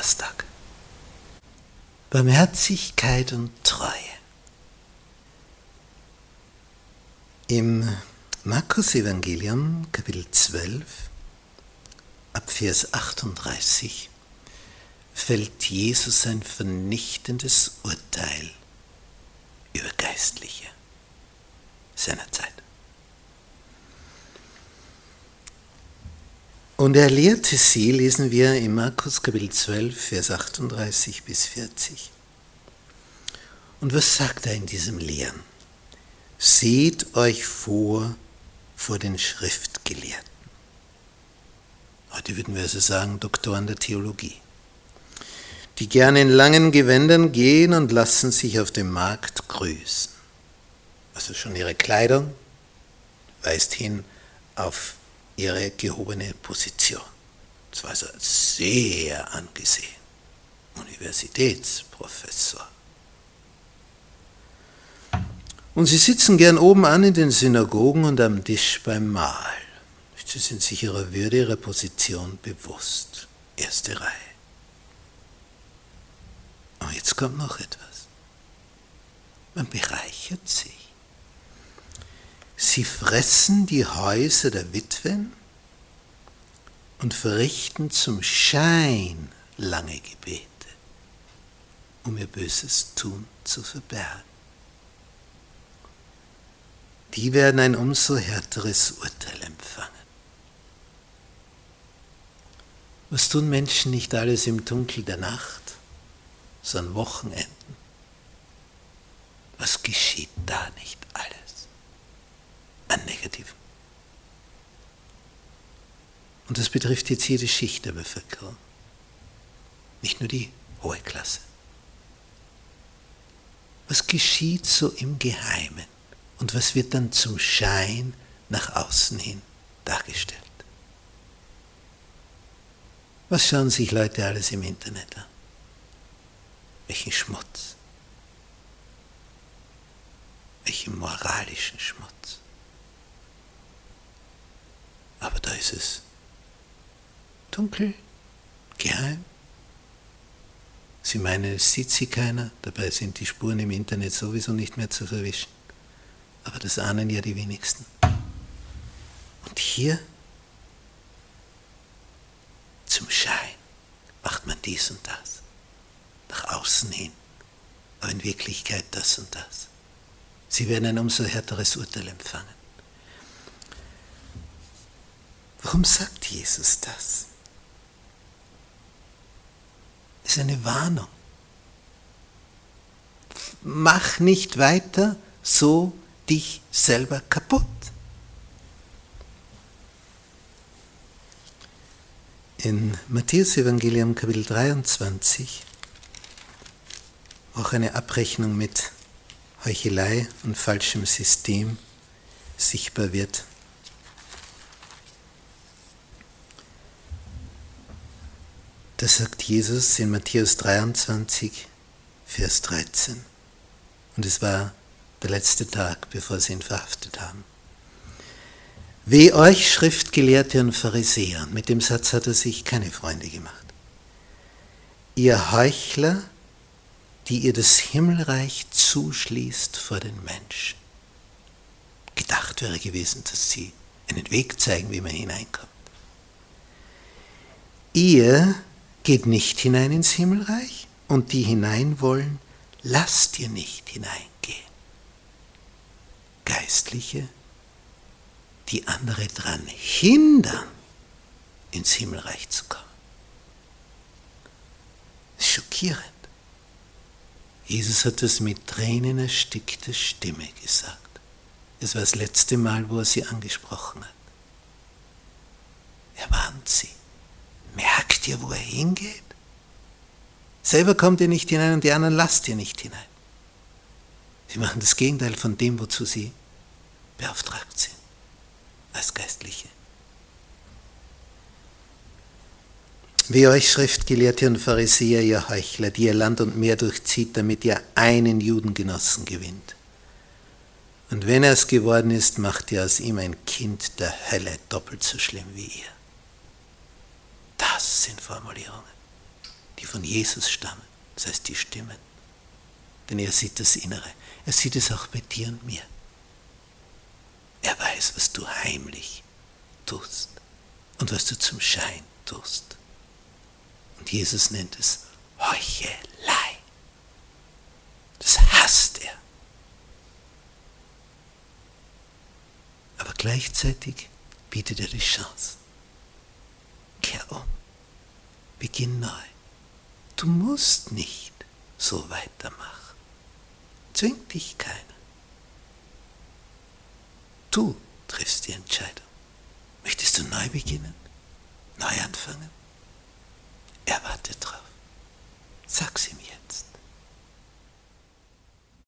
Donnerstag. Barmherzigkeit und Treue. Im Markus Evangelium Kapitel 12 ab Vers 38 fällt Jesus ein vernichtendes Urteil über Geistliche seiner Zeit. Und er lehrte sie, lesen wir in Markus Kapitel 12, Vers 38 bis 40. Und was sagt er in diesem Lehren? Seht euch vor vor den Schriftgelehrten. Heute würden wir also sagen Doktoren der Theologie, die gerne in langen Gewändern gehen und lassen sich auf dem Markt grüßen. Also schon ihre Kleidung weist hin auf ihre gehobene Position. Das war also sehr angesehen. Universitätsprofessor. Und sie sitzen gern oben an in den Synagogen und am Tisch beim Mahl. Sie sind sich ihrer Würde, ihrer Position bewusst. Erste Reihe. Aber jetzt kommt noch etwas. Man bereichert sich. Sie fressen die Häuser der Witwen und verrichten zum Schein lange Gebete, um ihr böses Tun zu verbergen. Die werden ein umso härteres Urteil empfangen. Was tun Menschen nicht alles im Dunkel der Nacht, so an Wochenenden? Was geschieht da nicht alles? an Negativen. Und das betrifft jetzt jede Schicht der Bevölkerung, nicht nur die hohe Klasse. Was geschieht so im Geheimen und was wird dann zum Schein nach außen hin dargestellt? Was schauen sich Leute alles im Internet an? Welchen Schmutz? Welchen moralischen Schmutz? Aber da ist es dunkel, geheim. Sie meinen, es sieht sie keiner, dabei sind die Spuren im Internet sowieso nicht mehr zu verwischen. Aber das ahnen ja die wenigsten. Und hier zum Schein macht man dies und das. Nach außen hin. Aber in Wirklichkeit das und das. Sie werden ein umso härteres Urteil empfangen. Warum sagt Jesus das? Das ist eine Warnung. Mach nicht weiter so dich selber kaputt. In Matthäus Evangelium Kapitel 23 auch eine Abrechnung mit Heuchelei und falschem System sichtbar wird. Das sagt Jesus in Matthäus 23, Vers 13. Und es war der letzte Tag, bevor sie ihn verhaftet haben. Weh euch, Schriftgelehrte und Pharisäer. Mit dem Satz hat er sich keine Freunde gemacht. Ihr Heuchler, die ihr das Himmelreich zuschließt vor den Menschen. Gedacht wäre gewesen, dass sie einen Weg zeigen, wie man hineinkommt. Ihr, geht nicht hinein ins Himmelreich und die hinein wollen, lasst ihr nicht hineingehen. Geistliche, die andere daran hindern, ins Himmelreich zu kommen. Das ist schockierend. Jesus hat das mit Tränen erstickter Stimme gesagt. Es war das letzte Mal, wo er sie angesprochen hat. Er warnt sie. Merkt ihr, wo er hingeht? Selber kommt ihr nicht hinein und die anderen lasst ihr nicht hinein. Sie machen das Gegenteil von dem, wozu sie beauftragt sind, als Geistliche. Wie euch Schriftgelehrte und Pharisäer, ihr Heuchler, die ihr Land und Meer durchzieht, damit ihr einen Judengenossen gewinnt. Und wenn er es geworden ist, macht ihr aus ihm ein Kind der Hölle doppelt so schlimm wie ihr. Das sind Formulierungen, die von Jesus stammen, das heißt die Stimmen. Denn er sieht das Innere. Er sieht es auch bei dir und mir. Er weiß, was du heimlich tust und was du zum Schein tust. Und Jesus nennt es Heuchelei. Das hasst er. Aber gleichzeitig bietet er die Chance. Beginn neu. Du musst nicht so weitermachen. Zwing dich keiner. Du triffst die Entscheidung. Möchtest du neu beginnen? Neu anfangen? Er wartet drauf. Sag's ihm jetzt.